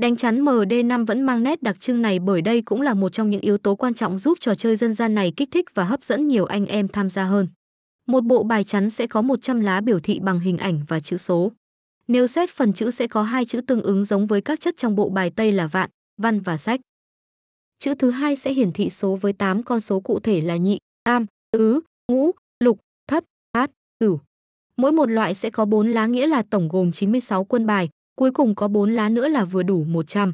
Đánh chắn MD5 vẫn mang nét đặc trưng này bởi đây cũng là một trong những yếu tố quan trọng giúp trò chơi dân gian này kích thích và hấp dẫn nhiều anh em tham gia hơn. Một bộ bài chắn sẽ có 100 lá biểu thị bằng hình ảnh và chữ số. Nếu xét phần chữ sẽ có hai chữ tương ứng giống với các chất trong bộ bài Tây là vạn, văn và sách. Chữ thứ hai sẽ hiển thị số với 8 con số cụ thể là nhị, tam, tứ, ngũ, lục, thất, bát, cửu. Mỗi một loại sẽ có 4 lá nghĩa là tổng gồm 96 quân bài, cuối cùng có 4 lá nữa là vừa đủ 100.